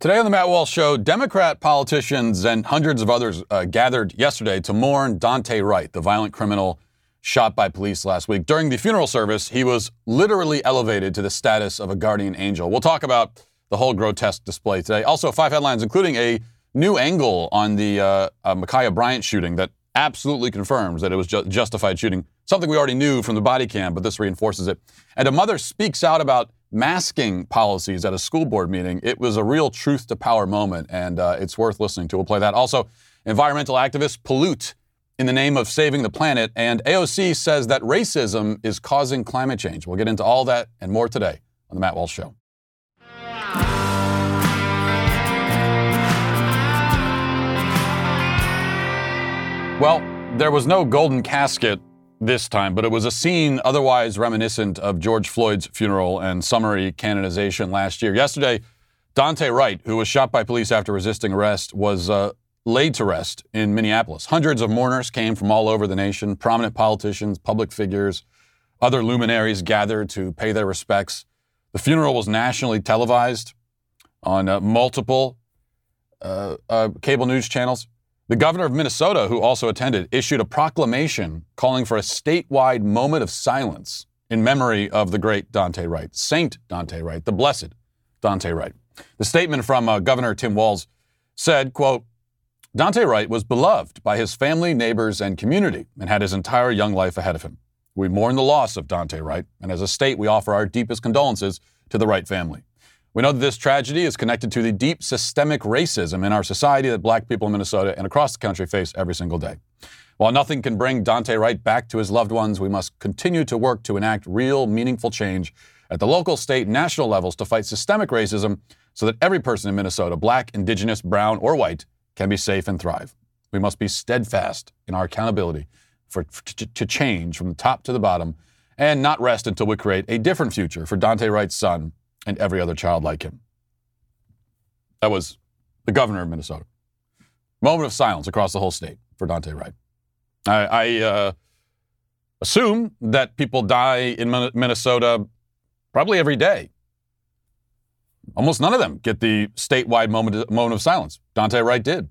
Today on the Matt Walsh Show, Democrat politicians and hundreds of others uh, gathered yesterday to mourn Daunte Wright, the violent criminal shot by police last week. During the funeral service, he was literally elevated to the status of a guardian angel. We'll talk about the whole grotesque display today. Also, five headlines, including a new angle on the uh, uh, Ma'Khia Bryant shooting that absolutely confirms that it was ju- justified shooting. Something we already knew from the body cam, but this reinforces it. And a mother speaks out about masking policies at a school board meeting. It was a real truth to power moment, and uh, it's worth listening to. We'll play that. Also, environmental activists pollute in the name of saving the planet, and AOC says that racism is causing climate change. We'll get into all that and more today on The Matt Walsh Show. Well, there was no golden casket this time, but it was a scene otherwise reminiscent of George Floyd's funeral and summary canonization last year. Yesterday, Daunte Wright, who was shot by police after resisting arrest, was uh, laid to rest in Minneapolis. Hundreds of mourners came from all over the nation. Prominent politicians, public figures, other luminaries gathered to pay their respects. The funeral was nationally televised on uh, multiple uh, uh cable news channels. The governor of Minnesota, who also attended, issued a proclamation calling for a statewide moment of silence in memory of the great Daunte Wright, Saint Daunte Wright, the blessed Daunte Wright. The statement from uh, Governor Tim Walz said, quote, Daunte Wright was beloved by his family, neighbors, and community and had his entire young life ahead of him. We mourn the loss of Daunte Wright, and as a state, we offer our deepest condolences to the Wright family. We know that this tragedy is connected to the deep systemic racism in our society that black people in Minnesota and across the country face every single day. While nothing can bring Daunte Wright back to his loved ones, we must continue to work to enact real, meaningful change at the local, state, and national levels to fight systemic racism so that every person in Minnesota, black, indigenous, brown, or white, can be safe and thrive. We must be steadfast in our accountability for, for to, to change from the top to the bottom and not rest until we create a different future for Daunte Wright's son and every other child like him. That was the governor of Minnesota. Moment of silence across the whole state for Daunte Wright. I, I uh, assume that people die in Minnesota probably every day. Almost none of them get the statewide moment, moment of silence. Daunte Wright did.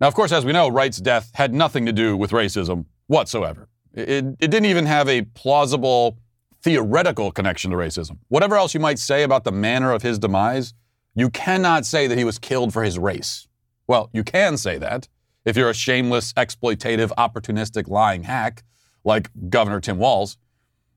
Now, of course, as we know, Wright's death had nothing to do with racism whatsoever. It, it didn't even have a plausible theoretical connection to racism. Whatever else you might say about the manner of his demise, you cannot say that he was killed for his race. Well, you can say that if you're a shameless, exploitative, opportunistic, lying hack like Governor Tim Walz.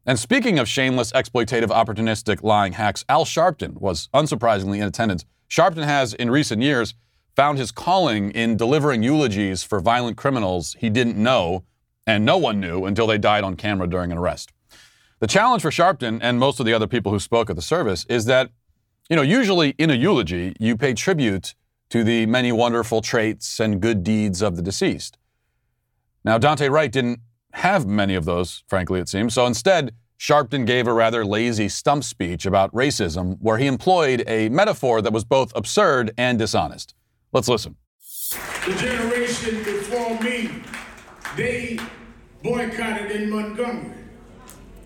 And speaking of shameless, exploitative, opportunistic, lying hacks, Al Sharpton was unsurprisingly in attendance. Sharpton has, in recent years, found his calling in delivering eulogies for violent criminals he didn't know and no one knew until they died on camera during an arrest. The challenge for Sharpton and most of the other people who spoke at the service is that, you know, usually in a eulogy, you pay tribute to the many wonderful traits and good deeds of the deceased. Now, Daunte Wright didn't have many of those, frankly, it seems. So instead, Sharpton gave a rather lazy stump speech about racism where he employed a metaphor that was both absurd and dishonest. Let's listen. The generation before me, they boycotted in Montgomery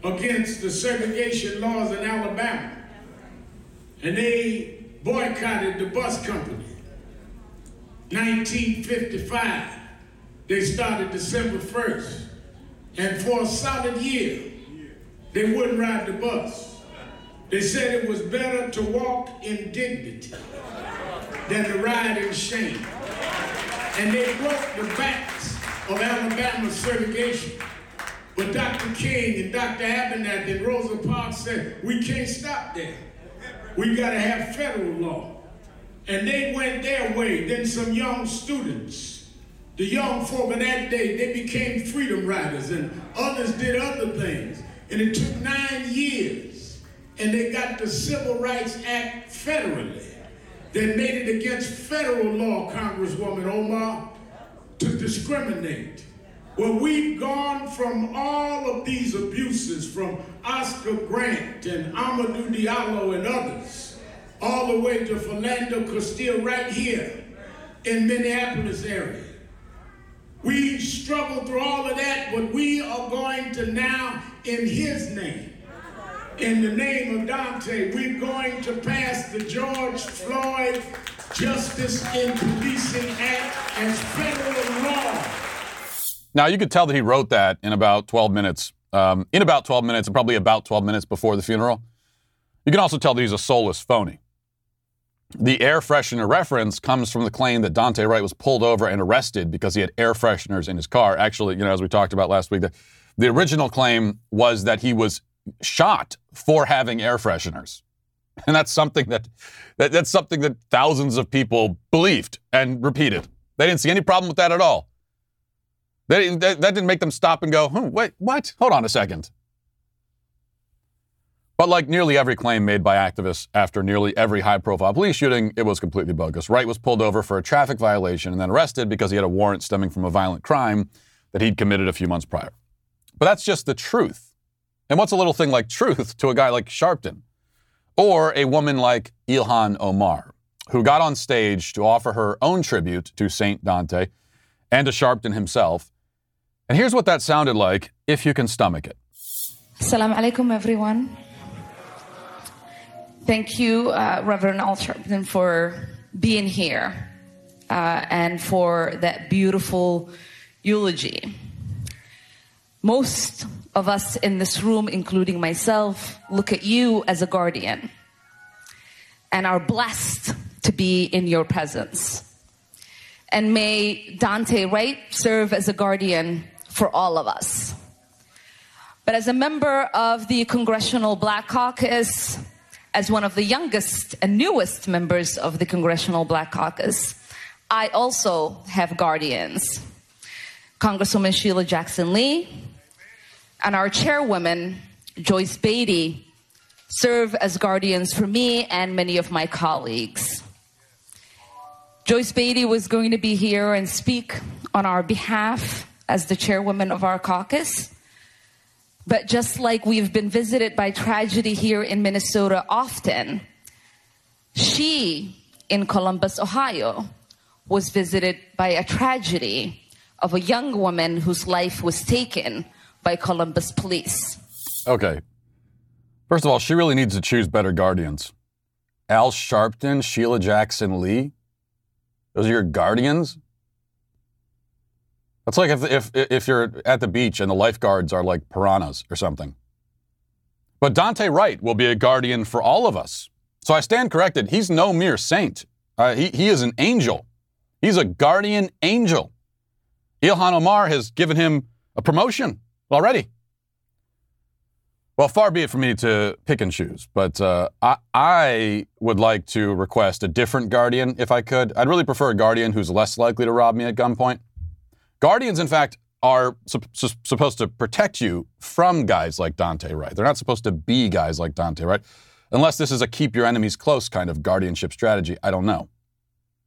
against the segregation laws in Alabama. And they boycotted the bus company. 1955, they started December 1st. And for a solid year, they wouldn't ride the bus. They said it was better to walk in dignity than to ride in shame. And they broke the backs of Alabama's segregation. But Dr. King and Dr. Abernathy and Rosa Parks said, we can't stop there. We got to have federal law. And they went their way. Then some young students, the young folk of that day, they became freedom riders and others did other things. And it took nine years. And they got the Civil Rights Act federally that made it against federal law, Congresswoman Omar, to discriminate well, we've gone from all of these abuses, from Oscar Grant and Amadou Diallo and others, all the way to Philando Castile right here in Minneapolis area. We struggled through all of that, but we are going to now, in his name, in the name of Daunte, we're going to pass the George Floyd Justice in Policing Act as federal law. Now, you could tell that he wrote that in about 12 minutes, um, in about 12 minutes, and probably about 12 minutes before the funeral. You can also tell that he's a soulless phony. The air freshener reference comes from the claim that Daunte Wright was pulled over and arrested because he had air fresheners in his car. Actually, you know, as we talked about last week, the, the original claim was that he was shot for having air fresheners. And that's something that, that that's something that thousands of people believed and repeated. They didn't see any problem with that at all. They, that, that didn't make them stop and go, hmm, wait, what? Hold on a second. But like nearly every claim made by activists after nearly every high profile police shooting, it was completely bogus. Wright was pulled over for a traffic violation and then arrested because he had a warrant stemming from a violent crime that he'd committed a few months prior. But that's just the truth. And what's a little thing like truth to a guy like Sharpton? Or a woman like Ilhan Omar, who got on stage to offer her own tribute to Saint Daunte and to Sharpton himself. And here's what that sounded like, if you can stomach it. Assalamu alaikum, everyone. Thank you, uh, Reverend Sharpton, for being here uh, and for that beautiful eulogy. Most of us in this room, including myself, look at you as a guardian and are blessed to be in your presence. And may Daunte Wright serve as a guardian for all of us. But as a member of the Congressional Black Caucus, as one of the youngest and newest members of the Congressional Black Caucus, I also have guardians. Congresswoman Sheila Jackson Lee and our chairwoman, Joyce Beatty, serve as guardians for me and many of my colleagues. Joyce Beatty was going to be here and speak on our behalf as the chairwoman of our caucus. But just like we've been visited by tragedy here in Minnesota often, she in Columbus, Ohio, was visited by a tragedy of a young woman whose life was taken by Columbus police. Okay. First of all, she really needs to choose better guardians. Al Sharpton, Sheila Jackson Lee. Those are your guardians? That's like if, if, if you're at the beach and the lifeguards are like piranhas or something. But Daunte Wright will be a guardian for all of us. So I stand corrected. He's no mere saint. Uh, he, he is an angel. He's a guardian angel. Ilhan Omar has given him a promotion already. Well, far be it from me to pick and choose, but uh, I, I, would like to request a different guardian if I could. I'd really prefer a guardian who's less likely to rob me at gunpoint. Guardians, in fact, are su- su- supposed to protect you from guys like Daunte Wright. They're not supposed to be guys like Daunte Wright. Unless this is a keep your enemies close kind of guardianship strategy, I don't know.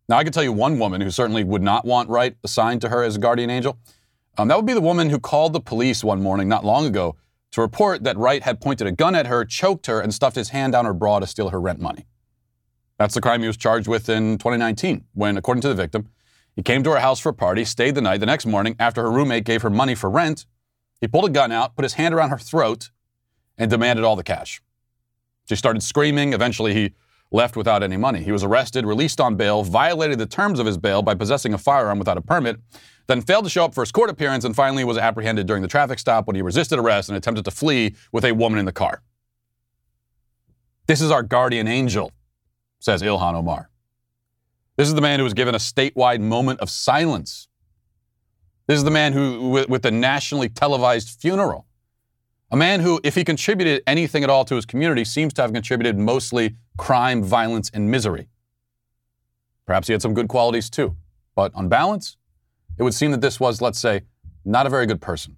Now, I can tell you one woman who certainly would not want Wright assigned to her as a guardian angel. Um, that would be the woman who called the police one morning not long ago to report that Wright had pointed a gun at her, choked her, and stuffed his hand down her bra to steal her rent money. That's the crime he was charged with in 2019, when, according to the victim, he came to her house for a party, stayed the night. The next morning, after her roommate gave her money for rent, he pulled a gun out, put his hand around her throat, and demanded all the cash. She started screaming. Eventually, he left without any money. He was arrested, released on bail, violated the terms of his bail by possessing a firearm without a permit, then failed to show up for his court appearance, and finally was apprehended during the traffic stop when he resisted arrest and attempted to flee with a woman in the car. This is our guardian angel, says Ilhan Omar. This is the man who was given a statewide moment of silence. This is the man who, with, with the nationally televised funeral. A man who, if he contributed anything at all to his community, seems to have contributed mostly crime, violence, and misery. Perhaps he had some good qualities too. But on balance, it would seem that this was, let's say, not a very good person.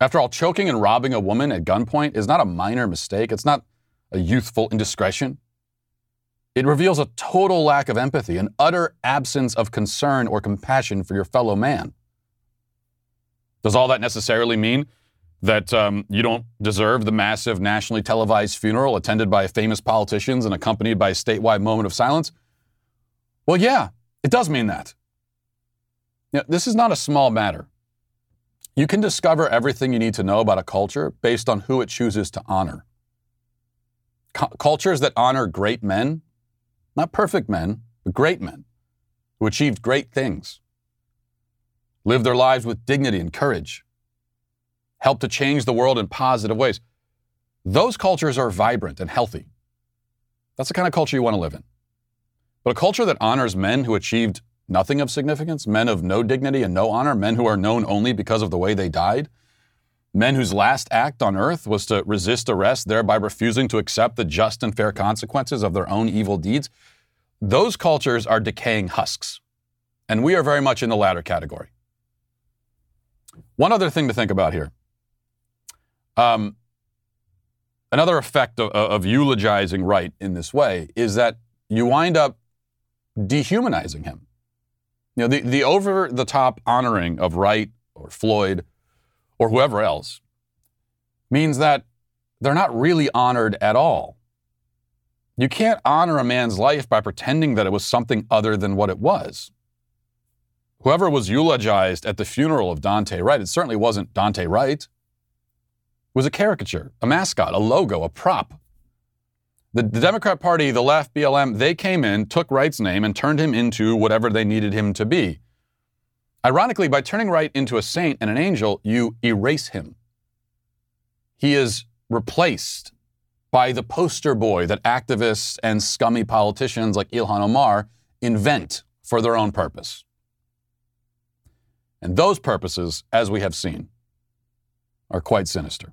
After all, choking and robbing a woman at gunpoint is not a minor mistake. It's not a youthful indiscretion. It reveals a total lack of empathy, an utter absence of concern or compassion for your fellow man. Does all that necessarily mean that um, you don't deserve the massive nationally televised funeral attended by famous politicians and accompanied by a statewide moment of silence? Well, yeah, it does mean that. Now, this is not a small matter. You can discover everything you need to know about a culture based on who it chooses to honor. cu- cultures that honor great men, not perfect men, but great men who achieved great things, lived their lives with dignity and courage, helped to change the world in positive ways. Those cultures are vibrant and healthy. That's the kind of culture you want to live in. But a culture that honors men who achieved nothing of significance, men of no dignity and no honor, men who are known only because of the way they died, men whose last act on earth was to resist arrest, thereby refusing to accept the just and fair consequences of their own evil deeds, those cultures are decaying husks. And we are very much in the latter category. One other thing to think about here. Um, another effect of, of eulogizing Wright in this way is that you wind up dehumanizing him. You know, the, the over the top honoring of Wright or Floyd or whoever else means that they're not really honored at all. You can't honor a man's life by pretending that it was something other than what it was. Whoever was eulogized at the funeral of Daunte Wright, it certainly wasn't Daunte Wright. Was a caricature, a mascot, a logo, a prop. The, the, Democrat Party, the left, BLM, they came in, took Wright's name, and turned him into whatever they needed him to be. Ironically, by turning Wright into a saint and an angel, you erase him. He is replaced by the poster boy that activists and scummy politicians like Ilhan Omar invent for their own purpose. And those purposes, as we have seen, are quite sinister.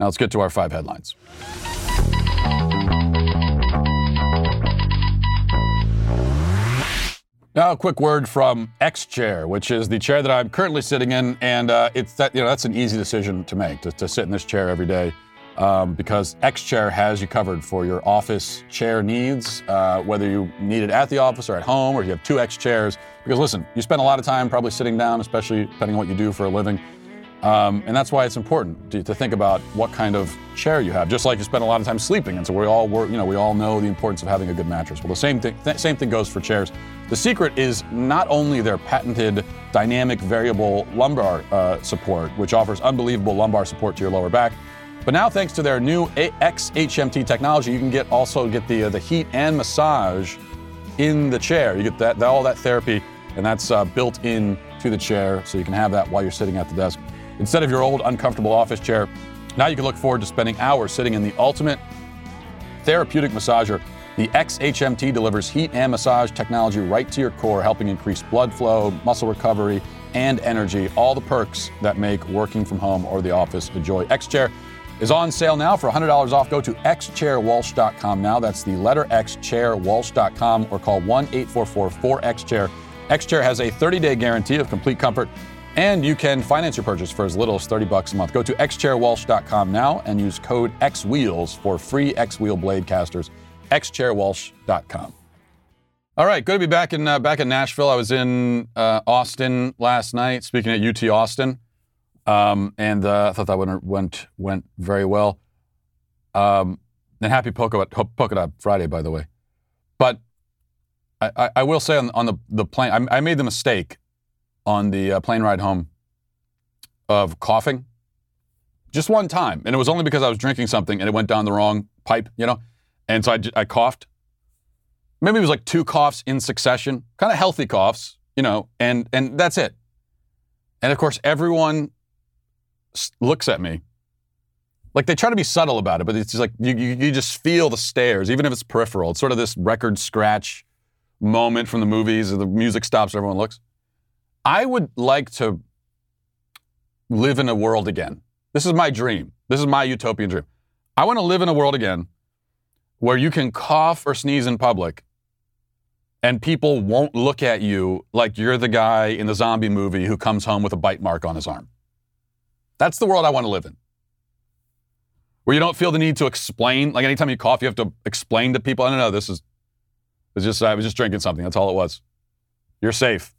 Now let's get to our five headlines. Now, a quick word from X Chair, which is the chair that I'm currently sitting in, and uh, it's that you know that's an easy decision to make to, to sit in this chair every day, um, because X Chair has you covered for your office chair needs, uh, whether you need it at the office or at home, or you have two X chairs. Because listen, you spend a lot of time probably sitting down, especially depending on what you do for a living. Um, and that's why it's important to, to, think about what kind of chair you have. Just like you spend a lot of time sleeping, and so we all work, you know, we all know the importance of having a good mattress. Well, the same thing, th- same thing goes for chairs. The secret is not only their patented dynamic variable lumbar uh, support, which offers unbelievable lumbar support to your lower back, but now thanks to their new XHMT technology, you can get also get the uh, the heat and massage in the chair. You get that, that all that therapy, and that's uh, built in to the chair, so you can have that while you're sitting at the desk. Instead of your old uncomfortable office chair, now you can look forward to spending hours sitting in the ultimate therapeutic massager. The XHMT delivers heat and massage technology right to your core, helping increase blood flow, muscle recovery, and energy. All the perks that make working from home or the office a joy. X-Chair is on sale now for $100 off. Go to xchairwalsh.com now. That's the letter X, chairwalsh.com, or call 1 844 4XChair. X-Chair has a 30 day guarantee of complete comfort and you can finance your purchase for as little as 30 bucks a month. Go to xchairwalsh.com now and use code XWheels for free X-Wheel blade casters. xchairwalsh.com. All right, good to be back in uh, back in Nashville. I was in uh, Austin last night, speaking at UT Austin, um, and uh, I thought that went went went very well. Um, and happy Polka Polka Dot Friday, by the way. But I, I, I will say on, on the the plane, I, I made the mistake on the uh, plane ride home of coughing just one time. And it was only because I was drinking something and it went down the wrong pipe, you know? And so I, I coughed. Maybe it was like two coughs in succession, kind of healthy coughs, you know, and, and that's it. And of course, everyone looks at me. Like they try to be subtle about it, but it's just like you, you, you just feel the stares, even if it's peripheral. It's sort of this record scratch moment from the movies, the music stops, everyone looks. I would like to live in a world again. This is my dream. This is my utopian dream. I want to live in a world again where you can cough or sneeze in public and people won't look at you like you're the guy in the zombie movie who comes home with a bite mark on his arm. That's the world I want to live in. Where you don't feel the need to explain, like anytime you cough, you have to explain to people, I don't know, this is, it's just, I was just drinking something. That's all it was. You're safe.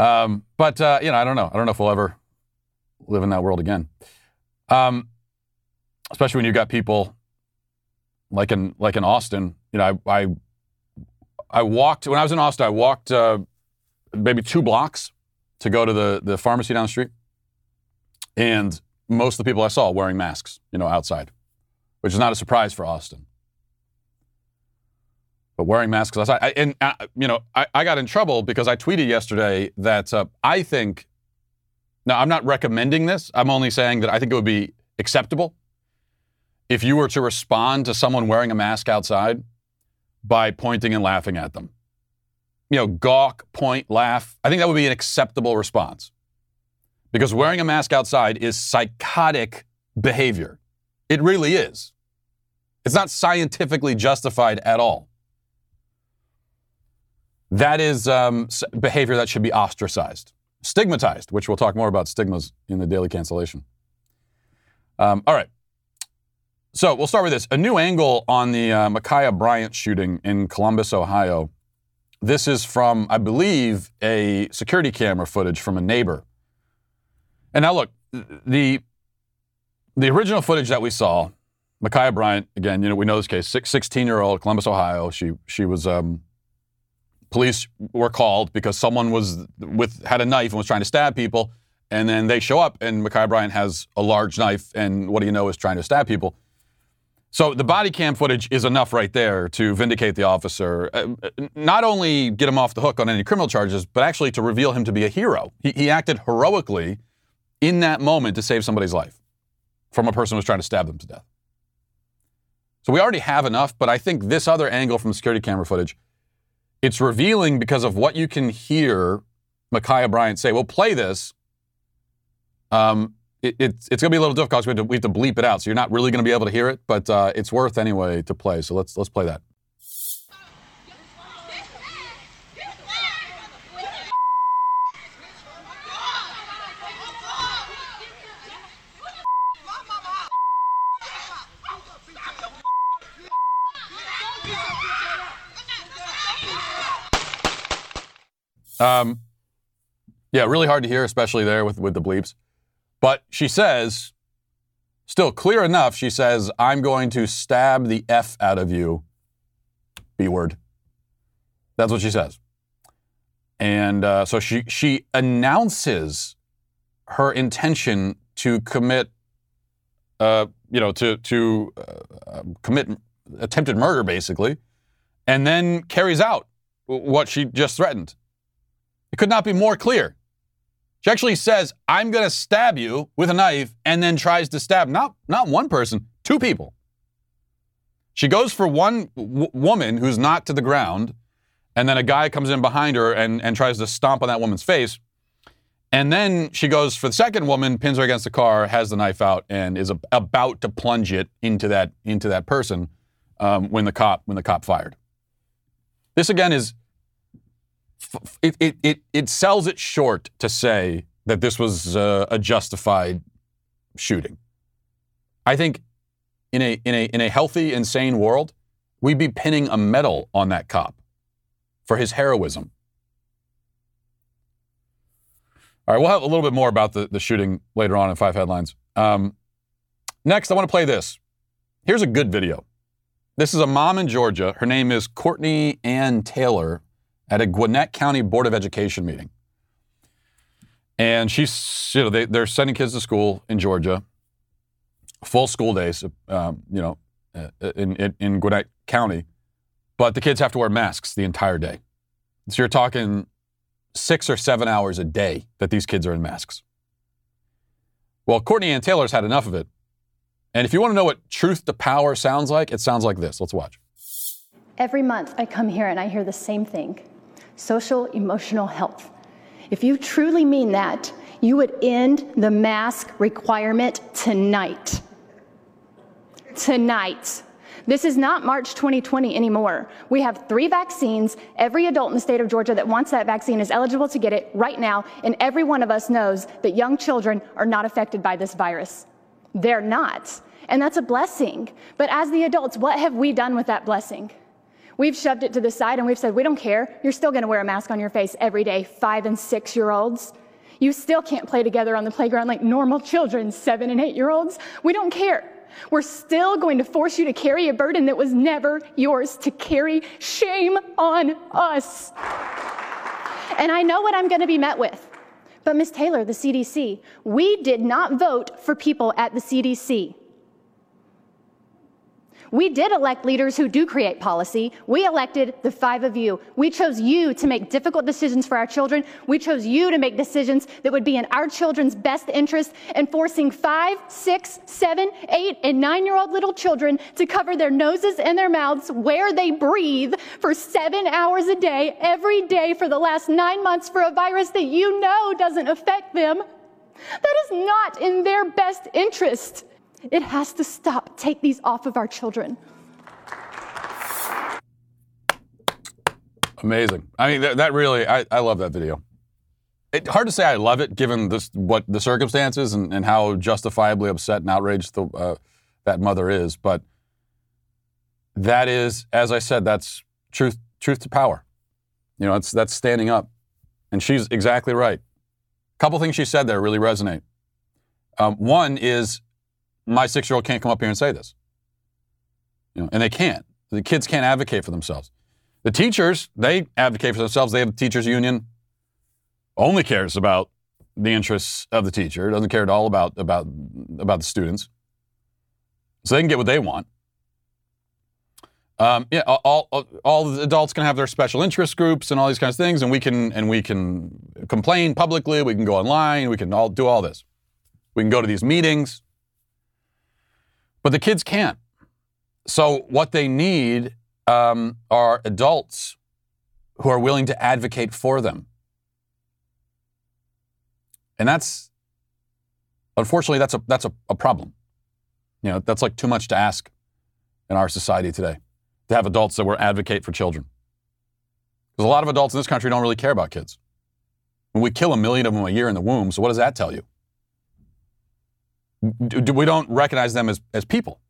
Um, but uh, you know, I don't know. I don't know if we'll ever live in that world again. Um, especially when you've got people like in like in Austin. You know, I I, I walked when I was in Austin. I walked uh, maybe two blocks to go to the, the pharmacy down the street, and most of the people I saw wearing masks, you know, outside, which is not a surprise for Austin. But wearing masks outside, I, and uh, you know, I, I, got in trouble because I tweeted yesterday that uh, I think. Now, I'm not recommending this. I'm only saying that I think it would be acceptable if you were to respond to someone wearing a mask outside by pointing and laughing at them. You know, gawk, point, laugh. I think that would be an acceptable response. Because wearing a mask outside is psychotic behavior. It really is. It's not scientifically justified at all. That is um, behavior that should be ostracized, stigmatized, which we'll talk more about stigmas in the daily cancellation. Um, all right. So we'll start with this. A new angle on the uh, Ma'Khia Bryant shooting in Columbus, Ohio. This is from, I believe, a security camera footage from a neighbor. And now look, the the original footage that we saw, Ma'Khia Bryant, again, you know, we know this case, 16 year old, Columbus, Ohio. She she was um, police were called because someone was with had a knife and was trying to stab people, and then they show up and Ma'Khia Bryant has a large knife, and what do you know is trying to stab people. So the body cam footage is enough right there to vindicate the officer, uh, not only get him off the hook on any criminal charges, but actually to reveal him to be a hero. He, he acted heroically in that moment to save somebody's life from a person who was trying to stab them to death. So we already have enough, but I think this other angle from security camera footage, it's revealing because of what you can hear Ma'Khia Bryant say. We'll play this. Um, it, it's, it's going to be a little difficult we, we have, to, bleep it out, so you're not really going to be able to hear it, but uh, it's worth anyway to play. So let's let's play that. Um, yeah, really hard to hear, especially there with, with the bleeps. But she says, still clear enough, she says, I'm going to stab the F out of you. B word. That's what she says. And uh, so she, she announces her intention to commit, uh, you know, to, to uh, commit attempted murder, basically, and then carries out what she just threatened. Could not be more clear. She actually says, I'm going to stab you with a knife, and then tries to stab not, not one person, two people. She goes for one w- woman who's knocked to the ground, and then a guy comes in behind her and, and tries to stomp on that woman's face. And then she goes for the second woman, pins her against the car, has the knife out, and is a, about to plunge it into that into that person um, when the cop when the cop fired. This again is it, it, it, it sells it short to say that this was uh, a justified shooting. I think in a, in, a, in a healthy, insane world, we'd be pinning a medal on that cop for his heroism. All right, we'll have a little bit more about the, the shooting later on in five headlines. Um, next, I want to play this. Here's a good video. This is a mom in Georgia. Her name is Courtney Ann Taylor at a Gwinnett County Board of Education meeting. And she's, you know, they, they're sending kids to school in Georgia, full school days, um, you know, uh, in, in, in Gwinnett County, but the kids have to wear masks the entire day. So you're talking six or seven hours a day that these kids are in masks. Well, Courtney Ann Taylor's had enough of it. And if you want to know what truth to power sounds like, it sounds like this. Let's watch. Every month I come here and I hear the same thing social emotional health. If you truly mean that, you would end the mask requirement tonight. Tonight. This is not March 2020 anymore. We have three vaccines. Every adult in the state of Georgia that wants that vaccine is eligible to get it right now, and every one of us knows that young children are not affected by this virus. They're not. And that's a blessing. But as the adults, what have we done with that blessing? We've shoved it to the side and we've said, we don't care. You're still going to wear a mask on your face every day, five and six year olds. You still can't play together on the playground like normal children, seven and eight year olds. We don't care. We're still going to force you to carry a burden that was never yours to carry. Shame on us. And I know what I'm going to be met with But, Ms. Taylor, the CDC, we did not vote for people at the CDC. We did elect leaders who do create policy. We elected the five of you. We chose you to make difficult decisions for our children. We chose you to make decisions that would be in our children's best interest and forcing five, six, seven, eight, and nine year old little children to cover their noses and their mouths where they breathe for seven hours a day, every day for the last nine months for a virus that you know doesn't affect them. That is not in their best interest. It has to stop. Take these off of our children. Amazing. I mean, that, that really, I, I love that video. It's hard to say I love it given this what the circumstances and, and how justifiably upset and outraged the, uh, that mother is, but that is, as I said, that's truth truth to power. You know, it's that's standing up, and she's exactly right. A couple things she said there really resonate. Um, one is my six year old can't come up here and say this. You know, and they can't. The kids can't advocate for themselves. The teachers, they advocate for themselves. They have a teachers union, only cares about the interests of the teacher, doesn't care at all about, about, about the students. So they can get what they want. Um, yeah, all, all, all the adults can have their special interest groups and all these kinds of things, and we can and we can complain publicly. We can go online. We can all do all this. We can go to these meetings. But the kids can't. So what they need um, are adults who are willing to advocate for them. And that's, unfortunately, that's a, that's a, a problem. You know, that's like too much to ask in our society today to have adults that will advocate for children. Because a lot of adults in this country don't really care about kids. And we kill a million of them a year in the womb, so what does that tell you? We don't recognize them as, as people.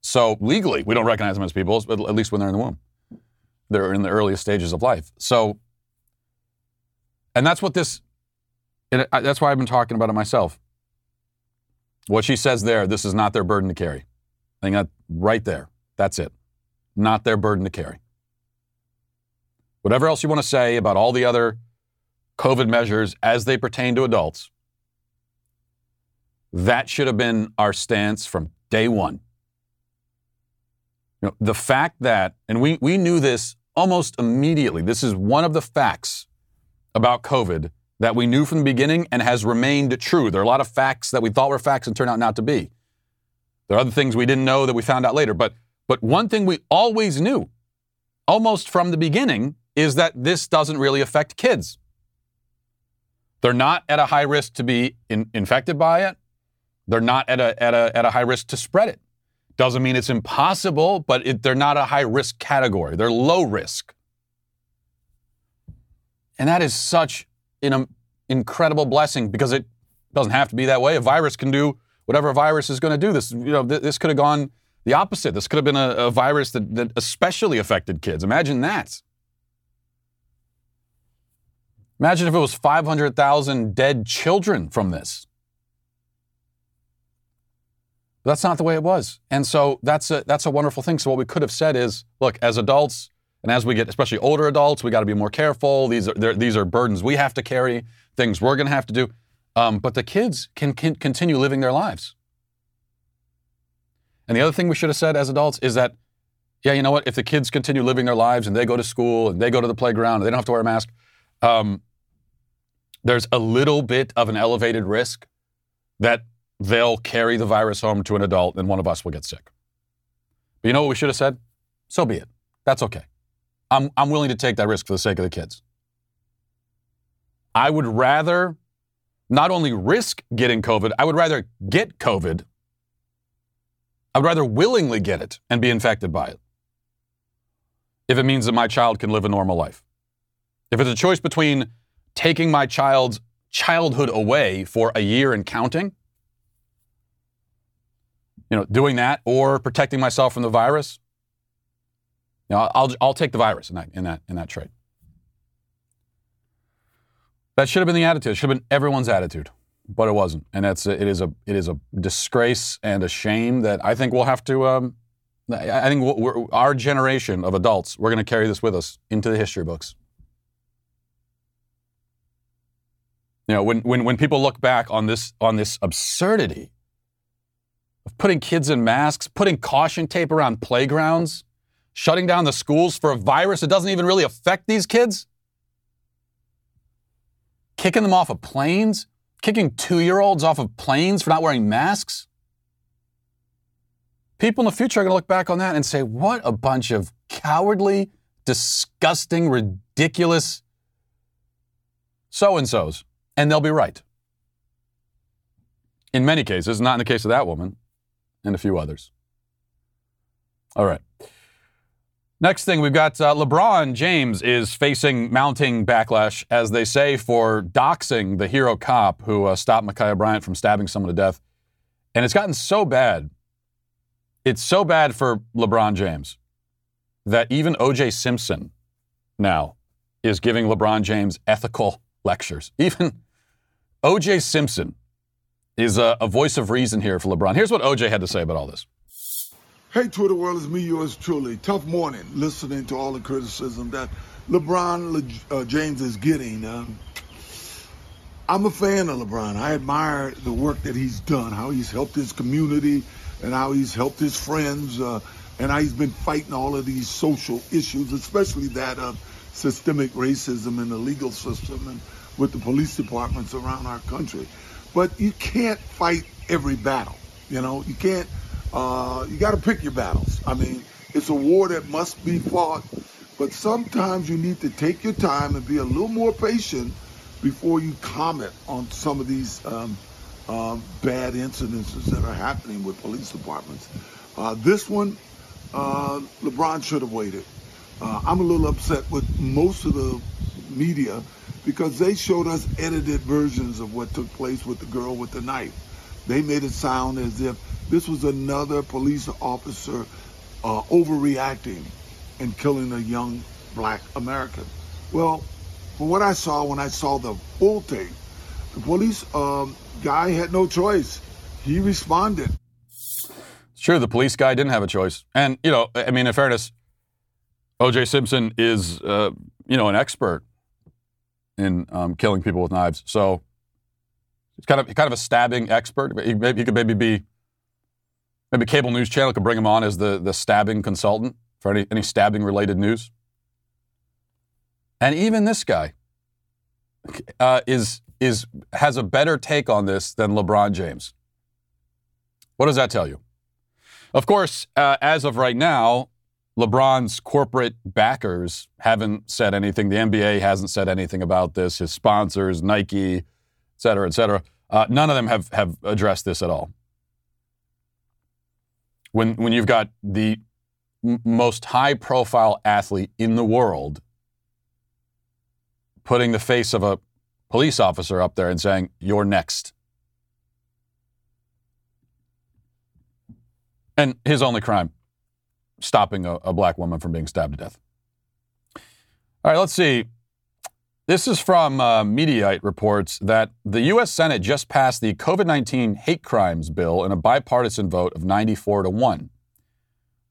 So legally, we don't recognize them as people, but at least when they're in the womb. They're in the earliest stages of life. So, and that's what this, that's why I've been talking about it myself. What she says there, this is not their burden to carry. I think that right there, that's it. Not their burden to carry. Whatever else you want to say about all the other COVID measures as they pertain to adults, that should have been our stance from day one. You know, the fact that, and we, we knew this almost immediately, this is one of the facts about COVID that we knew from the beginning and has remained true. There are a lot of facts that we thought were facts and turned out not to be. There are other things we didn't know that we found out later. But, but one thing we always knew, almost from the beginning, is that this doesn't really affect kids. They're not at a high risk to be in, infected by it. They're not at a, at a, at a high risk to spread it. Doesn't mean it's impossible, but it, they're not a high risk category. They're low risk. And that is such an um, incredible blessing because it doesn't have to be that way. A virus can do whatever a virus is going to do. This, you know, th- this could have gone the opposite. This could have been a, a virus that, that especially affected kids. Imagine that. Imagine if it was 500,000 dead children from this. That's not the way it was. And so that's a, that's a wonderful thing. So what we could have said is, look, as adults, and as we get, especially older adults, we got to be more careful. These are these are burdens we have to carry, things we're going to have to do. Um, but the kids can, can continue living their lives. And the other thing we should have said as adults is that, yeah, you know what? If the kids continue living their lives and they go to school and they go to the playground and they don't have to wear a mask, um, there's a little bit of an elevated risk that they'll carry the virus home to an adult and one of us will get sick. But you know what we should have said? So be it. That's okay. I'm, I'm willing to take that risk for the sake of the kids. I would rather not only risk getting COVID, I would rather get COVID. I'd rather willingly get it and be infected by it if it means that my child can live a normal life. If it's a choice between taking my child's childhood away for a year and counting you know, doing that or protecting myself from the virus, you know, I'll, I'll take the virus in that, in that, in that trade. That should have been the attitude. It should have been everyone's attitude, but it wasn't. And that's it is a it is a disgrace and a shame that I think we'll have to. Um, I think our generation of adults we're going to carry this with us into the history books. You know, when, when, when people look back on this, on this absurdity putting kids in masks, putting caution tape around playgrounds, shutting down the schools for a virus that doesn't even really affect these kids, kicking them off of planes, kicking two year olds off of planes for not wearing masks. People in the future are going to look back on that and say, what a bunch of cowardly, disgusting, ridiculous so and so's. And they'll be right. In many cases, not in the case of that woman, and a few others. All right. Next thing, we've got uh, LeBron James is facing mounting backlash, as they say, for doxing the hero cop who uh, stopped Ma'Khia Bryant from stabbing someone to death. And it's gotten so bad. It's so bad for LeBron James that even O.J. Simpson now is giving LeBron James ethical lectures. Even O.J. Simpson is a, a voice of reason here for LeBron. Here's what O.J. had to say about all this. Hey, Twitter world, it's me, yours truly. Tough morning listening to all the criticism that LeBron Le- uh, James is getting. Um, I'm a fan of LeBron. I admire the work that he's done, how he's helped his community, and how he's helped his friends, uh, and how he's been fighting all of these social issues, especially that of systemic racism in the legal system and with the police departments around our country. But you can't fight every battle. You know, you can't uh, you got to pick your battles. I mean, it's a war that must be fought, but sometimes you need to take your time and be a little more patient before you comment on some of these um, um, bad incidences that are happening with police departments. Uh, this one, uh, LeBron should have waited. Uh, I'm a little upset with most of the media because they showed us edited versions of what took place with the girl with the knife. They made it sound as if this was another police officer uh, overreacting and killing a young black American. Well, from what I saw when I saw the full tape, the police um, guy had no choice. He responded. Sure, the police guy didn't have a choice. And, you know, I mean, in fairness, O.J. Simpson is, uh, you know, an expert in um, killing people with knives. So he's kind of kind of a stabbing expert. He, he could maybe be Maybe cable news channel could bring him on as the, the stabbing consultant for any, any stabbing related news. And even this guy uh, is, is, has a better take on this than LeBron James. What does that tell you? Of course, uh, as of right now, LeBron's corporate backers haven't said anything. The NBA hasn't said anything about this. His sponsors, Nike, et cetera, et cetera. Uh, none of them have, have addressed this at all when when you've got the m- most high profile athlete in the world putting the face of a police officer up there and saying you're next and his only crime stopping a, a black woman from being stabbed to death all right let's see this is from uh, Mediaite reports that the U.S. Senate just passed the COVID 19 hate crimes bill in a bipartisan vote of 94 to 1.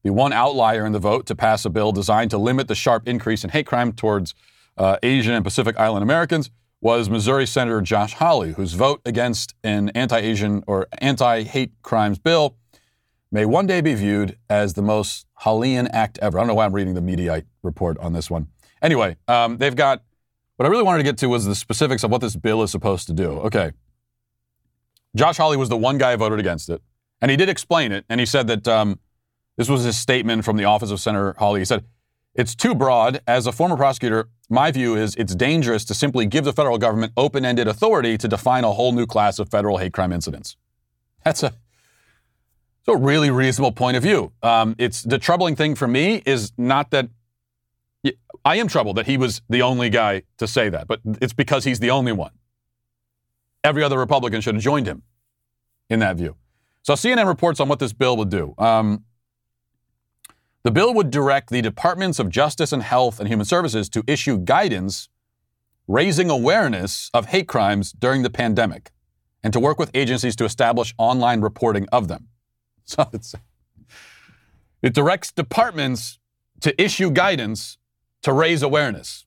The one outlier in the vote to pass a bill designed to limit the sharp increase in hate crime towards uh, Asian and Pacific Island Americans was Missouri Senator Josh Hawley, whose vote against an anti Asian or anti hate crimes bill may one day be viewed as the most Hawleyan act ever. I don't know why I'm reading the Mediaite report on this one. Anyway, um, they've got what I really wanted to get to was the specifics of what this bill is supposed to do. Okay. Josh Hawley was the one guy who voted against it. And he did explain it. And he said that um, this was his statement from the office of Senator Hawley. He said, It's too broad. As a former prosecutor, my view is it's dangerous to simply give the federal government open ended authority to define a whole new class of federal hate crime incidents. That's a, a really reasonable point of view. Um, it's the troubling thing for me is not that I am troubled that he was the only guy to say that, but it's because he's the only one. Every other Republican should have joined him in that view. So CNN reports on what this bill would do. Um, the bill would direct the Departments of Justice and Health and Human Services to issue guidance raising awareness of hate crimes during the pandemic and to work with agencies to establish online reporting of them. It directs departments to issue guidance to raise awareness.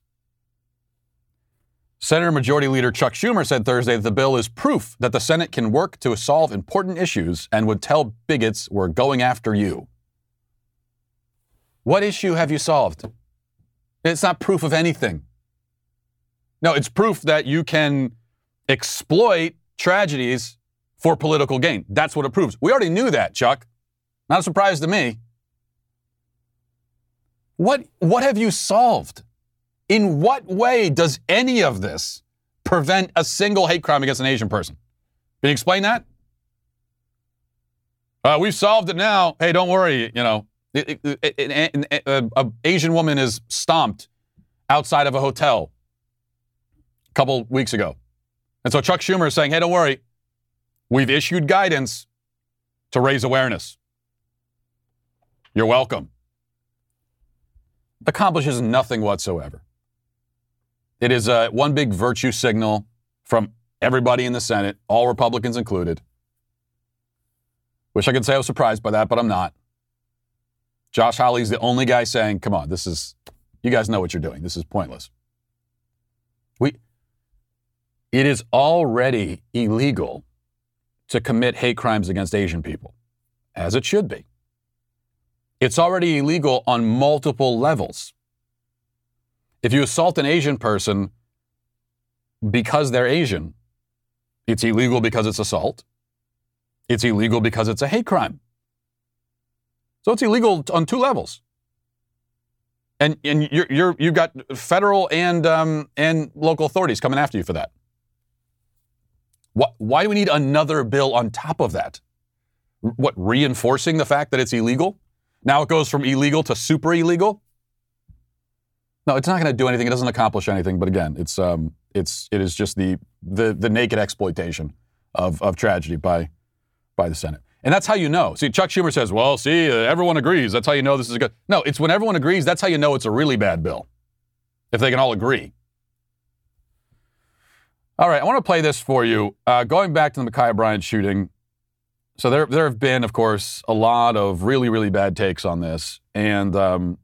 Senator Majority Leader Chuck Schumer said Thursday that the bill is proof that the Senate can work to solve important issues and would tell bigots we're going after you. What issue have you solved? It's not proof of anything. No, it's proof that you can exploit tragedies for political gain. That's what it proves. We already knew that, Chuck. Not a surprise to me. What, what have you solved? In what way does any of this prevent a single hate crime against an Asian person? Can you explain that? Uh, we've solved it now. Hey, don't worry. You know, an Asian woman is stomped outside of a hotel a couple weeks ago. And so Chuck Schumer is saying, hey, don't worry. We've issued guidance to raise awareness. You're welcome. Accomplishes nothing whatsoever. It is a one big virtue signal from everybody in the Senate, all Republicans included. Wish I could say I was surprised by that, but I'm not. Josh Hawley's the only guy saying, come on, this is, you guys know what you're doing. This is pointless. We, it is already illegal to commit hate crimes against Asian people, as it should be. It's already illegal on multiple levels. If you assault an Asian person because they're Asian, it's illegal because it's assault. It's illegal because it's a hate crime. So it's illegal on two levels. And, and you're, you're, you've got federal and, um, and local authorities coming after you for that. Why do we need another bill on top of that? What, reinforcing the fact that it's illegal? Now it goes from illegal to super illegal? No, it's not going to do anything. It doesn't accomplish anything. But again, it's, um, it's, it is just the, the, the naked exploitation of, of tragedy by, by the Senate. And that's how you know. See, Chuck Schumer says, well, see, uh, everyone agrees. That's how you know this is good. No, it's when everyone agrees, that's how you know it's a really bad bill. If they can all agree. All right, I want to play this for you. Uh, going back to the Ma'Khia Bryant shooting. So there, there have been, of course, a lot of really, really bad takes on this. And um,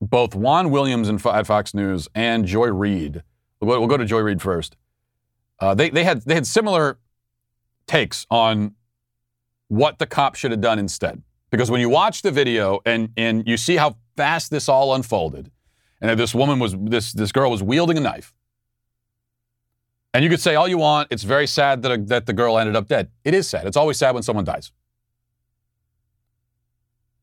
both Juan Williams at Fox News and Joy Reid, we'll, we'll go to Joy Reid first. Uh, they, they, had, they had similar takes on what the cop should have done instead. Because when you watch the video and, and you see how fast this all unfolded, and that this woman was, this, this girl was wielding a knife, and you could say all you want, it's very sad that, a, that the girl ended up dead. It is sad. It's always sad when someone dies.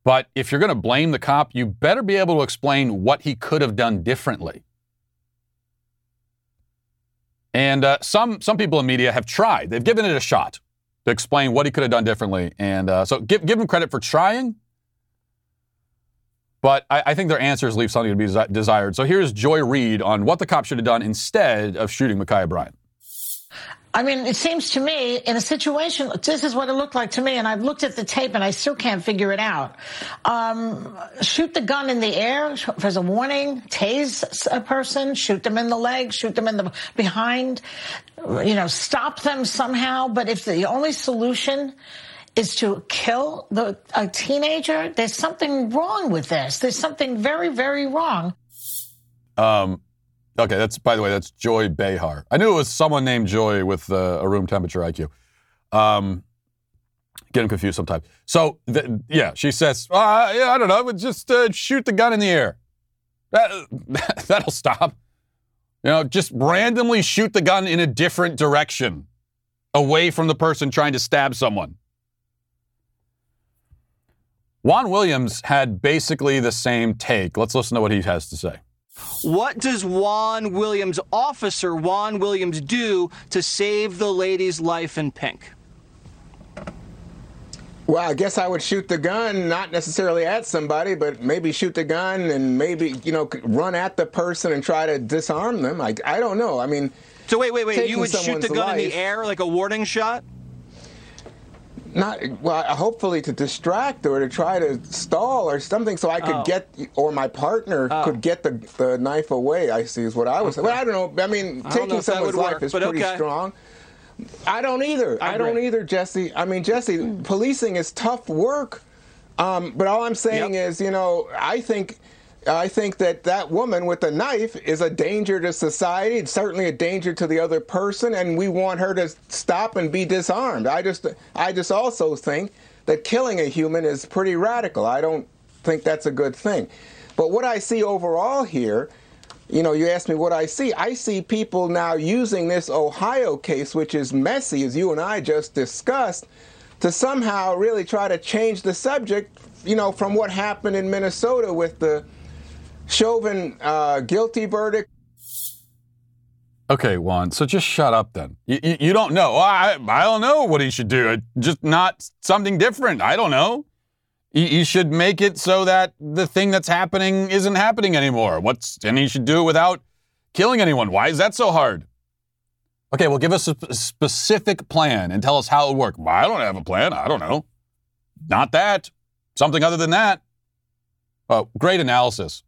But if you're going to blame the cop, you better be able to explain what he could have done differently. And uh, some, some people in media have tried, they've given it a shot to explain what he could have done differently. And uh, so give, give him credit for trying. But I, I, think their answers leave something to be desired. So here's Joy Reid on what the cop should have done instead of shooting Ma'Khia Bryant. I mean, it seems to me in a situation, this is what it looked like to me, and I've looked at the tape and I still can't figure it out. Um, shoot the gun in the air as a warning, tase a person, shoot them in the leg, shoot them in the behind, you know, stop them somehow. But if the only solution is to kill the, a teenager, there's something wrong with this. There's something very, very wrong. Um, Okay, that's by the way, that's Joy Behar. I knew it was someone named Joy with uh, a room temperature IQ. Um, get getting confused sometimes. So th- yeah, she says, uh, yeah, I don't know, just uh, shoot the gun in the air. That, that'll stop. You know, just randomly shoot the gun in a different direction, away from the person trying to stab someone. Juan Williams had basically the same take. Let's listen to what he has to say. What does Juan Williams, officer Juan Williams, do to save the lady's life in pink? Well, I guess I would shoot the gun, not necessarily at somebody, but maybe shoot the gun and maybe, you know, run at the person and try to disarm them. I, I don't know. I mean, so wait, wait, wait. You would shoot the gun life, in the air like a warning shot? Not well hopefully to distract or to try to stall or something so i could oh. get or my partner oh. could get the, the knife away i see is what i was okay. well i don't know i mean I taking someone's life work, is pretty okay. strong i don't either i, I don't either jesse i mean jesse policing is tough work um, but all i'm saying yep. is you know i think I think that that woman with a knife is a danger to society. It's certainly a danger to the other person, and we want her to stop and be disarmed. I just, I just also think that killing a human is pretty radical. I don't think that's a good thing. But what I see overall here, you know, you asked me what I see. I see people now using this Ohio case, which is messy, as you and I just discussed, to somehow really try to change the subject, you know, from what happened in Minnesota with the Chauvin uh, guilty verdict. Okay, Juan. So just shut up then. You, you, don't know. I, I don't know what he should do. Just not something different. I don't know. You should make it so that the thing that's happening isn't happening anymore. What's and he should do it without killing anyone. Why is that so hard? Okay, well, give us a specific plan and tell us how it would work. Well, I don't have a plan. I don't know. Not that. Something other than that. Oh, great analysis.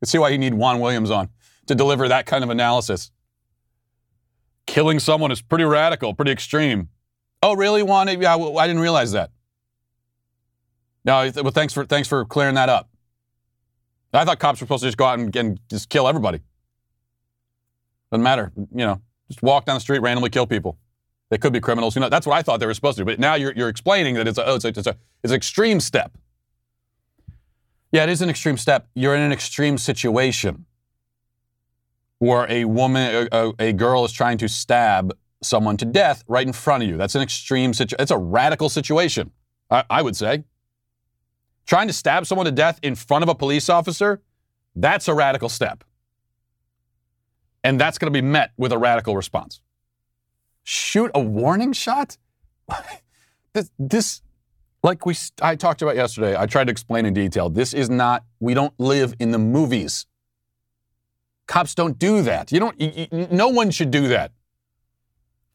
Let's see why you need Juan Williams on to deliver that kind of analysis. Killing someone is pretty radical, pretty extreme. Oh, really, Juan? Yeah, well, I didn't realize that. No, well, thanks for thanks for clearing that up. I thought cops were supposed to just go out and, and just kill everybody. Doesn't matter, you know. Just walk down the street, randomly kill people. They could be criminals. You know, that's what I thought they were supposed to do. But now you're, you're explaining that it's a, oh, it's, a, it's, a, it's an extreme step. Yeah, it is an extreme step. You're in an extreme situation where a woman, a, a, girl is trying to stab someone to death right in front of you. That's an extreme situation. It's a radical situation, I, I would say. Trying to stab someone to death in front of a police officer, that's a radical step. And that's going to be met with a radical response. Shoot a warning shot? this, this, like we, I talked about yesterday, I tried to explain in detail. This is not, we don't live in the movies. Cops don't do that. You don't, you, you, no one should do that.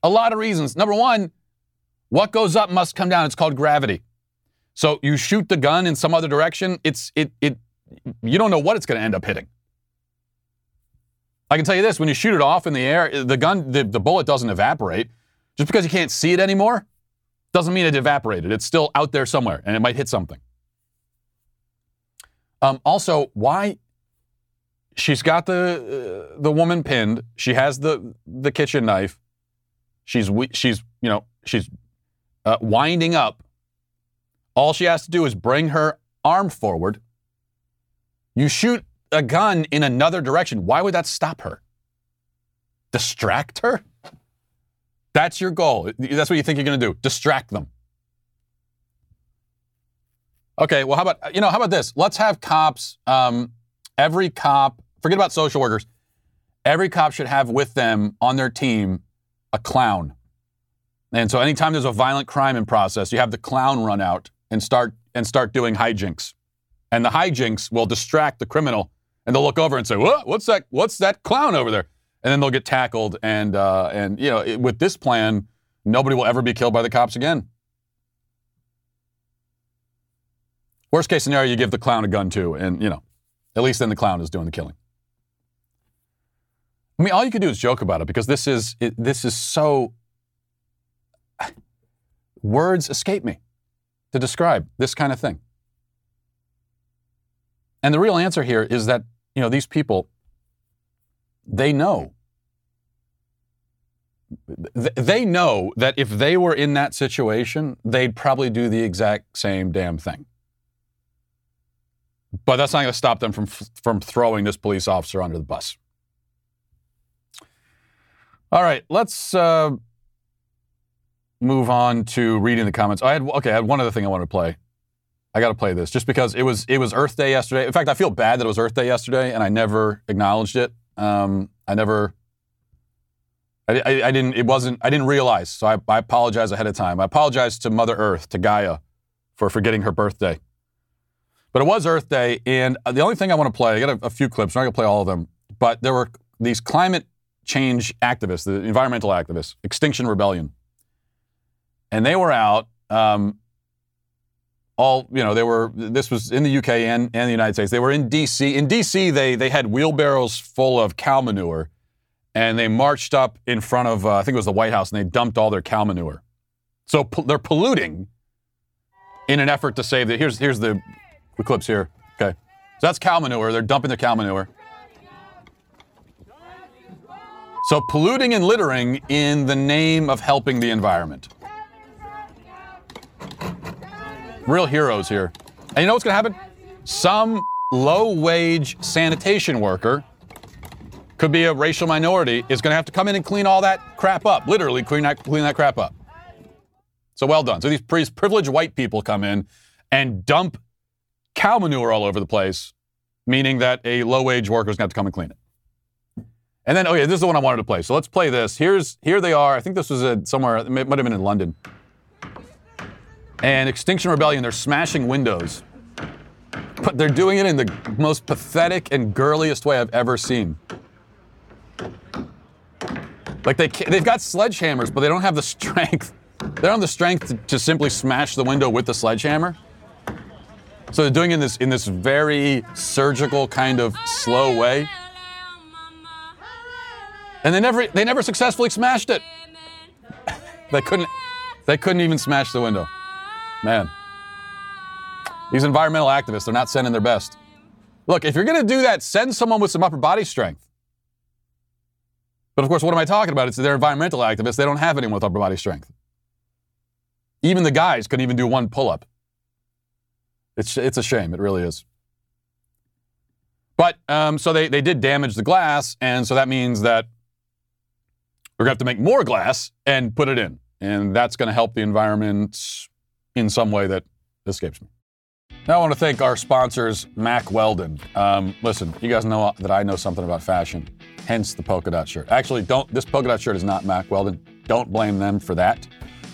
A lot of reasons. Number one, what goes up must come down. It's called gravity. So you shoot the gun in some other direction, it's, it, it, you don't know what it's going to end up hitting. I can tell you this when you shoot it off in the air, the gun, the, the bullet doesn't evaporate. Just because you can't see it anymore doesn't mean it evaporated. It's still out there somewhere and it might hit something. Um, also, why? She's got the uh, the woman pinned. She has the the kitchen knife. She's she's you know she's uh, winding up. All she has to do is bring her arm forward. You shoot a gun in another direction. Why would that stop her? Distract her? That's your goal. That's what you think you're going to do. Distract them. Okay, well, how about, you know, how about this? Let's have cops, um, every cop, forget about social workers, every cop should have with them on their team a clown. And so anytime there's a violent crime in process, you have the clown run out and start and start doing hijinks. And the hijinks will distract the criminal and they'll look over and say, what? What's that? What's that clown over there?" And then they'll get tackled. And uh, and you know, it, with this plan, nobody will ever be killed by the cops again. Worst case scenario, you give the clown a gun too, and you know, at least then the clown is doing the killing. I mean, all you can do is joke about it because this is it, this is so. Words escape me to describe this kind of thing. And the real answer here is that you know, these people, they know. They know that if they were in that situation, they'd probably do the exact same damn thing. But that's not going to stop them from, from throwing this police officer under the bus. All right, let's uh, move on to reading the comments. I had okay, I had one other thing I wanted to play. I got to play this just because it was it was Earth Day yesterday. In fact, I feel bad that it was Earth Day yesterday, and I never acknowledged it. Um, I never. I, I, I, didn't. It wasn't. I didn't realize. So I, I apologize ahead of time. I apologize to Mother Earth, to Gaia, for forgetting her birthday. But it was Earth Day, and the only thing I want to play, I got a, a few clips. I'm not going to play all of them, but there were these climate change activists, the environmental activists, Extinction Rebellion, and they were out um, all, you know, they were, this was in the UK and, and the United States. They were in DC. In DC, they, they had wheelbarrows full of cow manure and they marched up in front of, uh, I think it was the White House, and they dumped all their cow manure. So po- they're polluting in an effort to save the, here's, here's the, the clips here. Okay. So that's cow manure. They're dumping their cow manure. So polluting and littering in the name of helping the environment. Real heroes here. And you know what's going to happen? Some low wage sanitation worker, could be a racial minority, is going to have to come in and clean all that crap up. Literally, clean that, clean that crap up. So well done. So these privileged white people come in and dump cow manure all over the place, meaning that a low wage worker is going to have to come and clean it. And then, oh yeah, this is the one I wanted to play. So let's play this. Here's here they are. I think this was a, somewhere. It might have been in London. And Extinction Rebellion, they're smashing windows. But they're doing it in the most pathetic and girliest way I've ever seen. Like they they've got sledgehammers, but they don't have the strength. They don't have the strength to, to simply smash the window with the sledgehammer. So they're doing it in this in this very surgical kind of slow way. And they never they never successfully smashed it. they couldn't they couldn't even smash the window. Man. These environmental activists, they're not sending their best. Look, if you're going to do that, send someone with some upper body strength. But of course, what am I talking about? It's they're environmental activists. They don't have anyone with upper body strength. Even the guys couldn't even do one pull up. It's, it's a shame. It really is. But um, so they, they did damage the glass, and so that means that we're going to have to make more glass and put it in. And that's going to help the environment in some way that escapes me. Now, I want to thank our sponsors, Mack Weldon. Um, listen, you guys know that I know something about fashion, hence the polka dot shirt. Actually, don't. This polka dot shirt is not Mack Weldon. Don't blame them for that.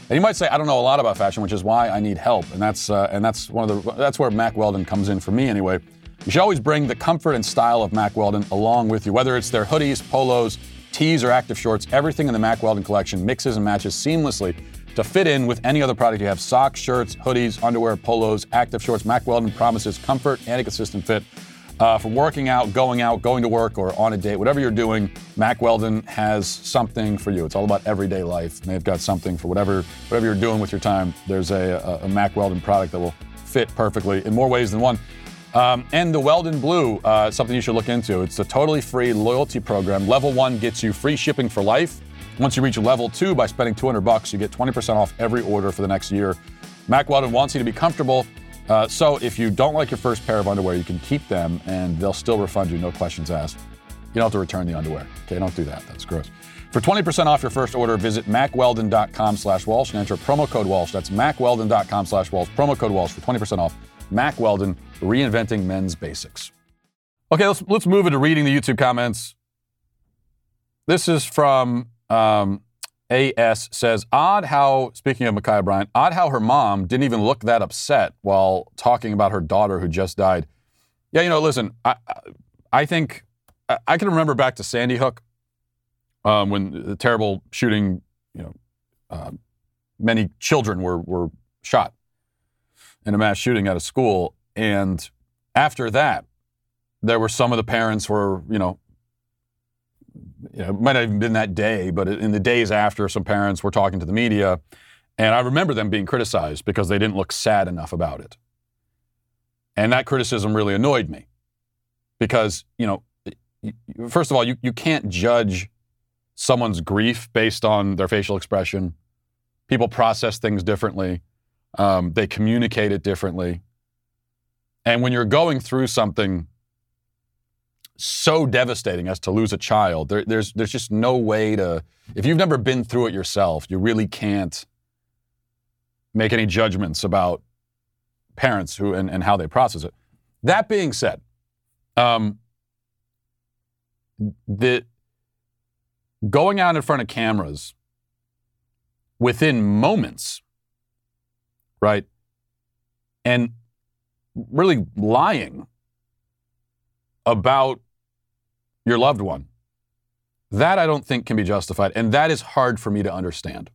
And you might say I don't know a lot about fashion, which is why I need help, and that's uh, and that's one of the that's where Mack Weldon comes in for me anyway. You should always bring the comfort and style of Mack Weldon along with you, whether it's their hoodies, polos, tees, or active shorts. Everything in the Mack Weldon collection mixes and matches seamlessly to fit in with any other product you have. Socks, shirts, hoodies, underwear, polos, active shorts. Mack Weldon promises comfort and a consistent fit. Uh, from working out, going out, going to work, or on a date, whatever you're doing, Mack Weldon has something for you. It's all about everyday life. They've got something for whatever whatever you're doing with your time. There's a, a, a Mack Weldon product that will fit perfectly in more ways than one. Um, and the Weldon Blue, uh, something you should look into. It's a totally free loyalty program. Level one gets you free shipping for life. Once you reach level two by spending 200 bucks, you get 20% off every order for the next year. Mack Weldon wants you to be comfortable. Uh, so if you don't like your first pair of underwear, you can keep them and they'll still refund you, no questions asked. You don't have to return the underwear. Okay, don't do that. That's gross. For 20% off your first order, visit mackweldon.com slash Walsh and enter promo code Walsh. That's mackweldon.com slash Walsh. Promo code Walsh for 20% off. Mack Weldon, reinventing men's basics. Okay, let's, let's move into reading the YouTube comments. This is from um, AS says, odd how, speaking of Ma'Khia Bryant, odd how her mom didn't even look that upset while talking about her daughter who just died. Yeah, you know, listen, I, I think I can remember back to Sandy Hook um, when the terrible shooting, you know, uh, many children were, were shot in a mass shooting at a school. And after that, there were some of the parents were, you know, you know, it might not even been that day, but in the days after, some parents were talking to the media, and I remember them being criticized because they didn't look sad enough about it. And that criticism really annoyed me because, you know, first of all, you, you can't judge someone's grief based on their facial expression. People process things differently, um, they communicate it differently. And when you're going through something so devastating as to lose a child. There, there's there's just no way to. If you've never been through it yourself, you really can't make any judgments about parents who and, and how they process it. That being said, um, the going out in front of cameras within moments, right, and really lying about your loved one. That I don't think can be justified, and that is hard for me to understand.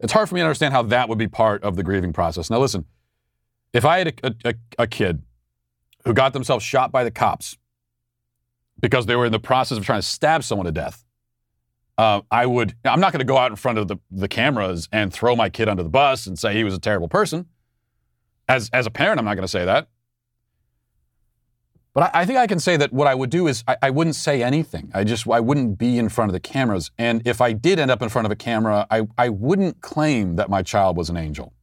It's hard for me to understand how that would be part of the grieving process. Now, listen, if I had a, a, a kid who got themselves shot by the cops because they were in the process of trying to stab someone to death, uh, I would, I'm not going to go out in front of the, the cameras and throw my kid under the bus and say he was a terrible person. As, as a parent, I'm not going to say that. But I, I, think I can say that what I would do is I, I, wouldn't say anything. I just I wouldn't be in front of the cameras. And if I did end up in front of a camera, I, I wouldn't claim that my child was an angel.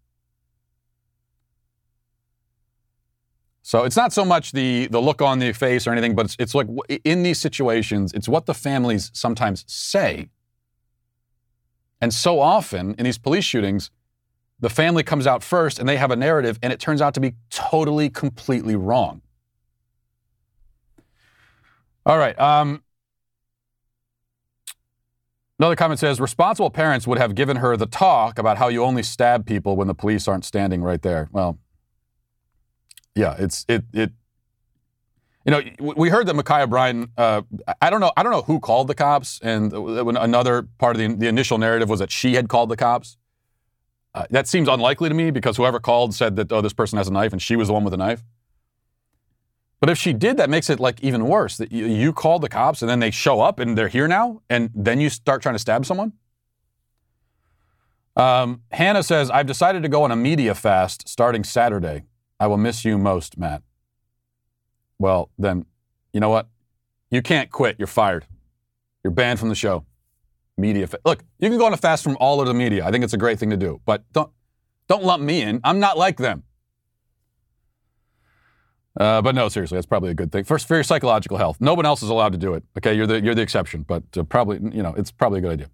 So it's not so much the the look on the face or anything, but it's, it's like in these situations, it's what the families sometimes say. And so often in these police shootings, the family comes out first and they have a narrative, and it turns out to be totally, completely wrong. All right. Um, another comment says responsible parents would have given her the talk about how you only stab people when the police aren't standing right there. Well, yeah, it's it it. You know, we heard that Ma'Khia Bryant. Uh, I don't know. I don't know who called the cops, and another part of the, the initial narrative was that she had called the cops. Uh, that seems unlikely to me because whoever called said that oh, this person has a knife, and she was the one with the knife. But if she did, that makes it like even worse. That you, you called the cops, and then they show up, and they're here now, and then you start trying to stab someone. Um, Hannah says, I've decided to go on a media fast starting Saturday. I will miss you most, Matt. Well, then, you know what? You can't quit. You're fired. You're banned from the show. Media. Fa- Look, you can go on a fast from all of the media. I think it's a great thing to do, but don't don't lump me in. I'm not like them. Uh, but no, seriously, that's probably a good thing. First, for your psychological health, no one else is allowed to do it. Okay, you're the you're the exception, but uh, probably you know it's probably a good idea.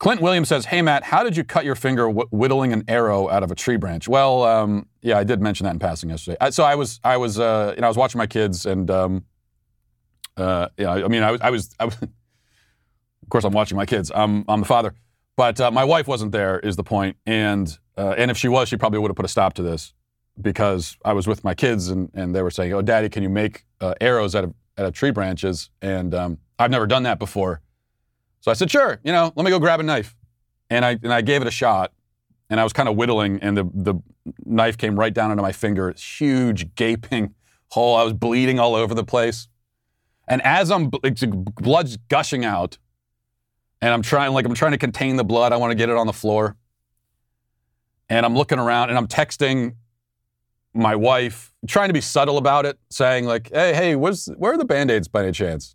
Clint Williams says, Hey, Matt, how did you cut your finger whittling an arrow out of a tree branch? Well, um, yeah, I did mention that in passing yesterday. I, so I was, I was, uh, you know, I was watching my kids and, um, uh, yeah, I mean, I was, I was, I was of course, I'm watching my kids. I'm, I'm the father. But uh, my wife wasn't there, is the point. And, uh, and if she was, she probably would have put a stop to this because I was with my kids and, and they were saying, Oh, daddy, can you make uh, arrows out of, out of tree branches? And um, I've never done that before. So I said, sure, you know, let me go grab a knife. And I, and I gave it a shot. And I was kind of whittling, and the, the knife came right down into my finger. Huge, gaping hole. I was bleeding all over the place. And as I'm, blood's gushing out, and I'm trying, like, I'm trying to contain the blood. I want to get it on the floor. And I'm looking around, and I'm texting my wife, trying to be subtle about it, saying, like, hey, hey, where's, where are the band aids by any chance?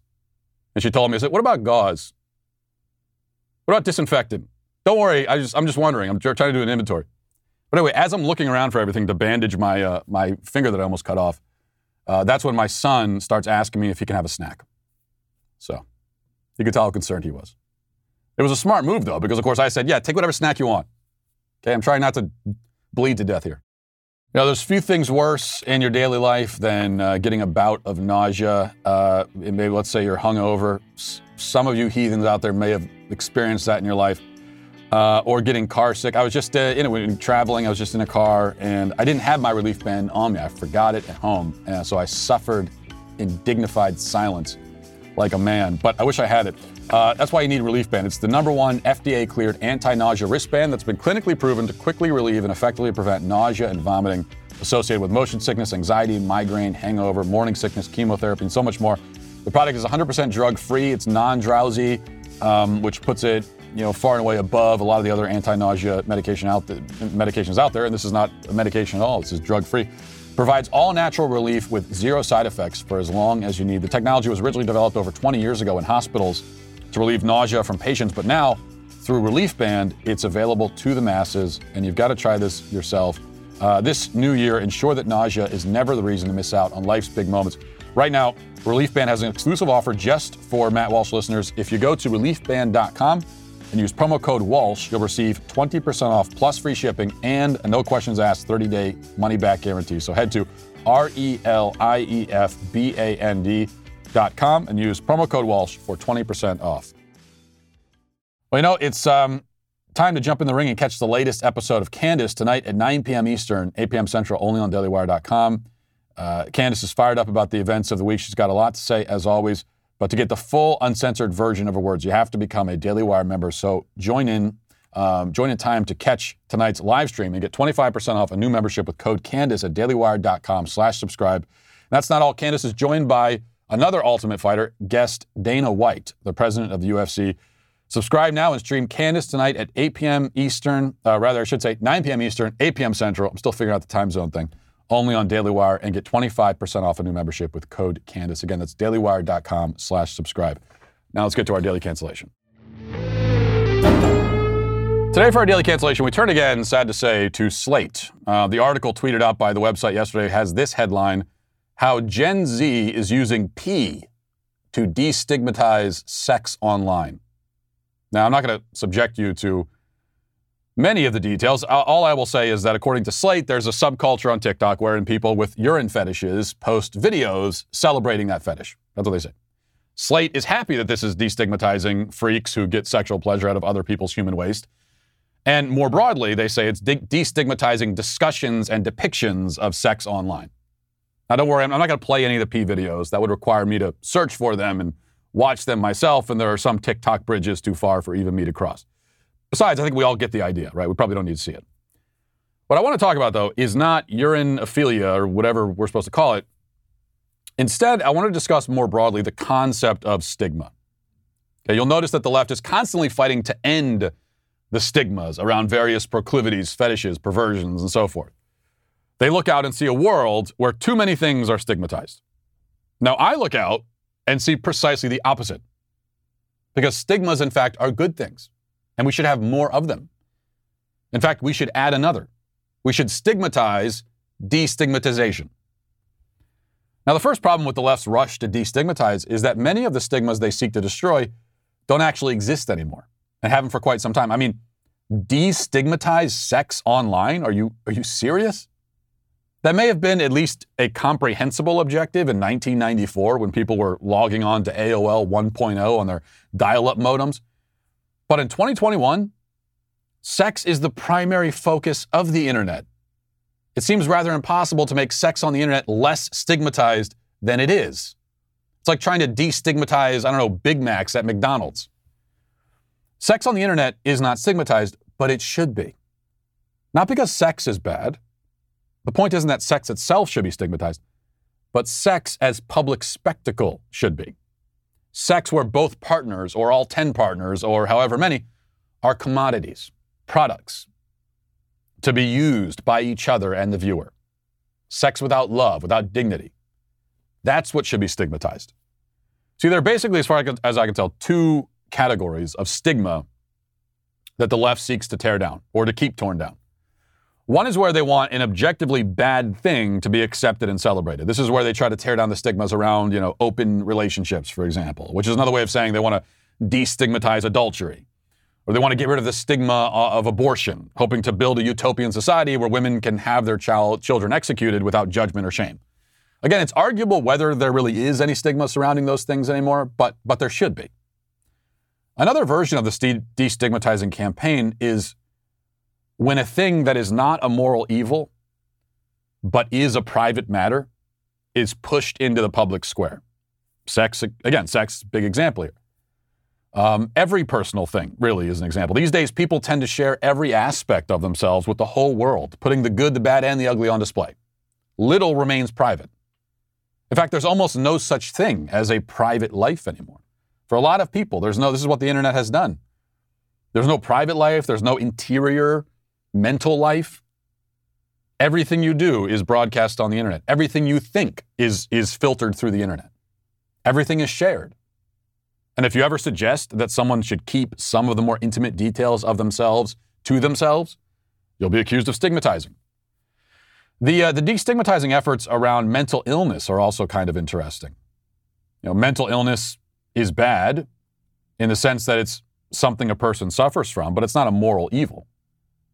And she told me, I said, what about gauze? What about disinfectant? Don't worry, I just, I'm just wondering. I'm trying to do an inventory. But anyway, as I'm looking around for everything to bandage my, uh, my finger that I almost cut off, uh, that's when my son starts asking me if he can have a snack. So you could tell how concerned he was. It was a smart move, though, because of course I said, yeah, take whatever snack you want. Okay, I'm trying not to bleed to death here. You know, there's few things worse in your daily life than uh, getting a bout of nausea. Uh, maybe let's say you're hungover. S- some of you heathens out there may have experienced that in your life. Uh, or getting car sick. I was just, uh, you know, traveling. I was just in a car, and I didn't have my relief band on me. I forgot it at home, so I suffered in dignified silence, like a man. But I wish I had it. Uh, that's why you need Relief Band. It's the number one FDA-cleared anti-nausea wristband that's been clinically proven to quickly relieve and effectively prevent nausea and vomiting associated with motion sickness, anxiety, migraine, hangover, morning sickness, chemotherapy, and so much more. The product is 100% drug-free. It's non-drowsy, um, which puts it you know, far and away above a lot of the other anti-nausea medication out th- medications out there. And this is not a medication at all. This is drug-free. Provides all natural relief with zero side effects for as long as you need. The technology was originally developed over 20 years ago in hospitals to relieve nausea from patients, but now through Relief Band, it's available to the masses, and you've got to try this yourself. Uh, this new year, ensure that nausea is never the reason to miss out on life's big moments. Right now, Relief Band has an exclusive offer just for Matt Walsh listeners. If you go to reliefband.com and use promo code Walsh, you'll receive 20% off plus free shipping and a no questions asked 30 day money back guarantee. So head to R E L I E F B A N D.com and use promo code Walsh for 20% off. Well, you know, it's um, time to jump in the ring and catch the latest episode of Candace tonight at 9 p.m. Eastern, 8 p.m. Central, only on DailyWire.com. Uh, Candace is fired up about the events of the week. She's got a lot to say, as always. But to get the full uncensored version of her words, you have to become a Daily Wire member. So join in, um, join in time to catch tonight's live stream and get 25% off a new membership with code Candace at dailywire.com slash subscribe. That's not all. Candace is joined by another Ultimate Fighter, guest Dana White, the president of the UFC. Subscribe now and stream Candace tonight at 8 p.m. Eastern, uh, rather, I should say 9 p.m. Eastern, 8 p.m. Central. I'm still figuring out the time zone thing only on Daily Wire and get 25% off a new membership with code Candace. Again, that's dailywire.com slash subscribe. Now let's get to our daily cancellation. Today, for our daily cancellation, we turn again, sad to say, to Slate. Uh, the article tweeted out by the website yesterday has this headline How Gen Z is using P to destigmatize sex online. Now, I'm not going to subject you to many of the details. All I will say is that according to Slate, there's a subculture on TikTok wherein people with urine fetishes post videos celebrating that fetish. That's what they say. Slate is happy that this is destigmatizing freaks who get sexual pleasure out of other people's human waste. And more broadly, they say it's de- destigmatizing discussions and depictions of sex online. Now, don't worry, I'm not going to play any of the P videos. That would require me to search for them and watch them myself, and there are some TikTok bridges too far for even me to cross. Besides, I think we all get the idea, right? We probably don't need to see it. What I want to talk about, though, is not urinophilia or whatever we're supposed to call it. Instead, I want to discuss more broadly the concept of stigma. Okay, you'll notice that the left is constantly fighting to end the stigmas around various proclivities, fetishes, perversions, and so forth. They look out and see a world where too many things are stigmatized. Now, I look out and see precisely the opposite. Because stigmas, in fact, are good things, and we should have more of them. In fact, we should add another. We should stigmatize destigmatization. Now, the first problem with the left's rush to destigmatize is that many of the stigmas they seek to destroy don't actually exist anymore and haven't for quite some time. I mean, destigmatize sex online? Are you, are you serious? That may have been at least a comprehensible objective in 1994 when people were logging on to AOL 1.0 on their dial up modems. But in 2021, sex is the primary focus of the internet. It seems rather impossible to make sex on the internet less stigmatized than it is. It's like trying to destigmatize, I don't know, Big Macs at McDonald's. Sex on the internet is not stigmatized, but it should be. Not because sex is bad. The point isn't that sex itself should be stigmatized, but sex as public spectacle should be. Sex where both partners, or all 10 partners, or however many, are commodities, products, to be used by each other and the viewer. Sex without love, without dignity. That's what should be stigmatized. See, there are basically, as far as I can tell, two categories of stigma that the left seeks to tear down or to keep torn down. One is where they want an objectively bad thing to be accepted and celebrated. This is where they try to tear down the stigmas around, you know, open relationships, for example, which is another way of saying they want to destigmatize adultery. Or they want to get rid of the stigma uh, of abortion, hoping to build a utopian society where women can have their child, children executed without judgment or shame. Again, it's arguable whether there really is any stigma surrounding those things anymore, but, but there should be. Another version of the destigmatizing campaign is when a thing that is not a moral evil, but is a private matter, is pushed into the public square. Sex, again, sex, big example here. Um, every personal thing really is an example. These days, people tend to share every aspect of themselves with the whole world, putting the good, the bad, and the ugly on display. Little remains private. In fact, there's almost no such thing as a private life anymore. For a lot of people, there's no, this is what the internet has done. There's no private life, there's no interior mental life. Everything you do is broadcast on the internet. Everything you think is, is filtered through the internet. Everything is shared. And if you ever suggest that someone should keep some of the more intimate details of themselves to themselves, you'll be accused of stigmatizing. The, uh, the destigmatizing efforts around mental illness are also kind of interesting. You know, mental illness is bad in the sense that it's something a person suffers from, but it's not a moral evil.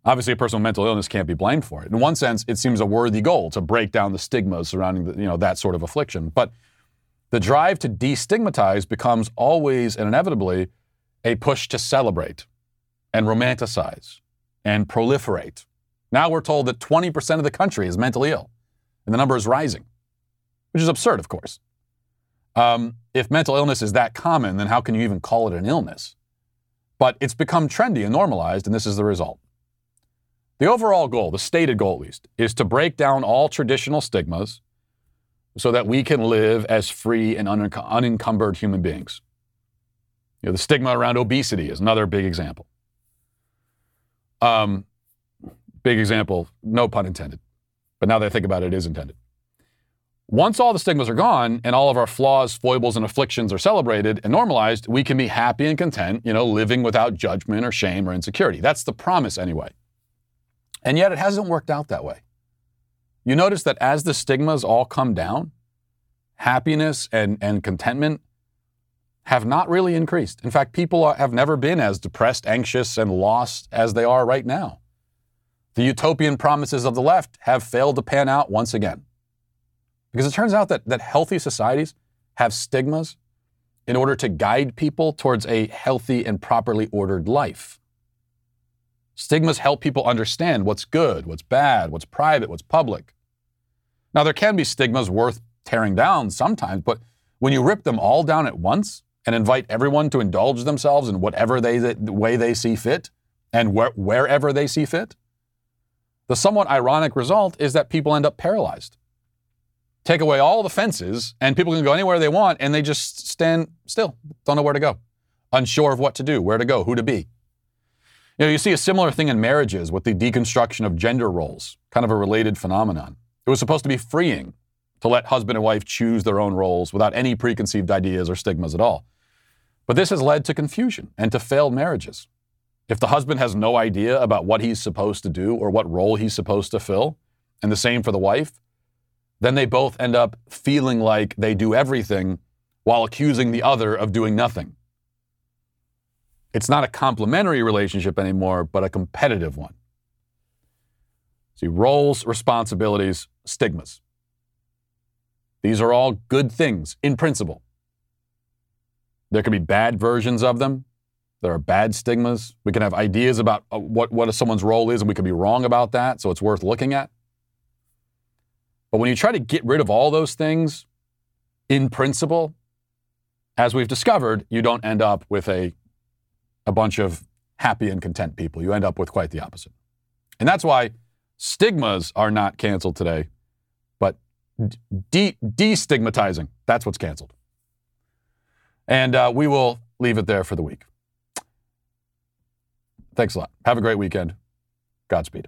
Obviously, a person with mental illness can't be blamed for it. In one sense, it seems a worthy goal to break down the stigmas surrounding the, you know, that sort of affliction. But the drive to destigmatize becomes always and inevitably a push to celebrate and romanticize and proliferate. Now we're told that 20% of the country is mentally ill, and the number is rising, which is absurd, of course. Um, if mental illness is that common, then how can you even call it an illness? But it's become trendy and normalized, and this is the result. The overall goal, the stated goal at least, is to break down all traditional stigmas so that we can live as free and unencumbered human beings. You know, the stigma around obesity is another big example. Um, big example, no pun intended. But now that I think about it, it is intended. Once all the stigmas are gone and all of our flaws, foibles, and afflictions are celebrated and normalized, we can be happy and content, you know, living without judgment or shame or insecurity. That's the promise anyway. And yet it hasn't worked out that way. You notice that as the stigmas all come down, happiness and, and contentment have not really increased. In fact, people are, have never been as depressed, anxious, and lost as they are right now. The utopian promises of the left have failed to pan out once again. Because it turns out that, that healthy societies have stigmas in order to guide people towards a healthy and properly ordered life. Stigmas help people understand what's good, what's bad, what's private, what's public. Now, there can be stigmas worth tearing down sometimes, but when you rip them all down at once and invite everyone to indulge themselves in whatever they, the way they see fit and where, wherever they see fit, the somewhat ironic result is that people end up paralyzed. Take away all the fences, and people can go anywhere they want, and they just stand still, don't know where to go, unsure of what to do, where to go, who to be. You know, you see a similar thing in marriages with the deconstruction of gender roles, kind of a related phenomenon. It was supposed to be freeing to let husband and wife choose their own roles without any preconceived ideas or stigmas at all. But this has led to confusion and to failed marriages. If the husband has no idea about what he's supposed to do or what role he's supposed to fill, and the same for the wife, then they both end up feeling like they do everything while accusing the other of doing nothing. It's not a complementary relationship anymore, but a competitive one. See, roles, responsibilities, stigmas. These are all good things in principle. There can be bad versions of them. There are bad stigmas. We can have ideas about uh, what, what someone's role is, and we could be wrong about that, so it's worth looking at. But when you try to get rid of all those things in principle, as we've discovered, you don't end up with a a bunch of happy and content people. You end up with quite the opposite. And that's why stigmas are not canceled today, but de- destigmatizing, that's what's canceled. And uh, we will leave it there for the week. Thanks a lot. Have a great weekend. Godspeed.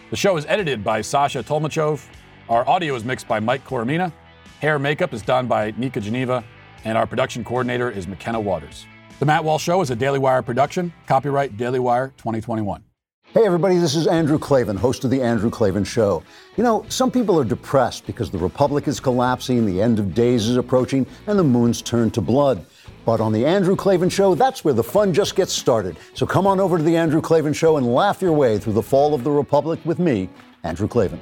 The show is edited by Sasha Tolmachov. Our audio is mixed by Mike Coromina. Hair makeup is done by Nika Geneva. And our production coordinator is McKenna Waters. The Matt Walsh Show is a Daily Wire production. Copyright Daily Wire 2021. Hey, everybody, this is Andrew Klavan, host of The Andrew Klavan Show. You know, some people are depressed because the Republic is collapsing, the end of days is approaching, and the moon's turned to blood. But on The Andrew Klavan Show, that's where the fun just gets started. So come on over to The Andrew Klavan Show and laugh your way through the fall of the Republic with me, Andrew Klavan.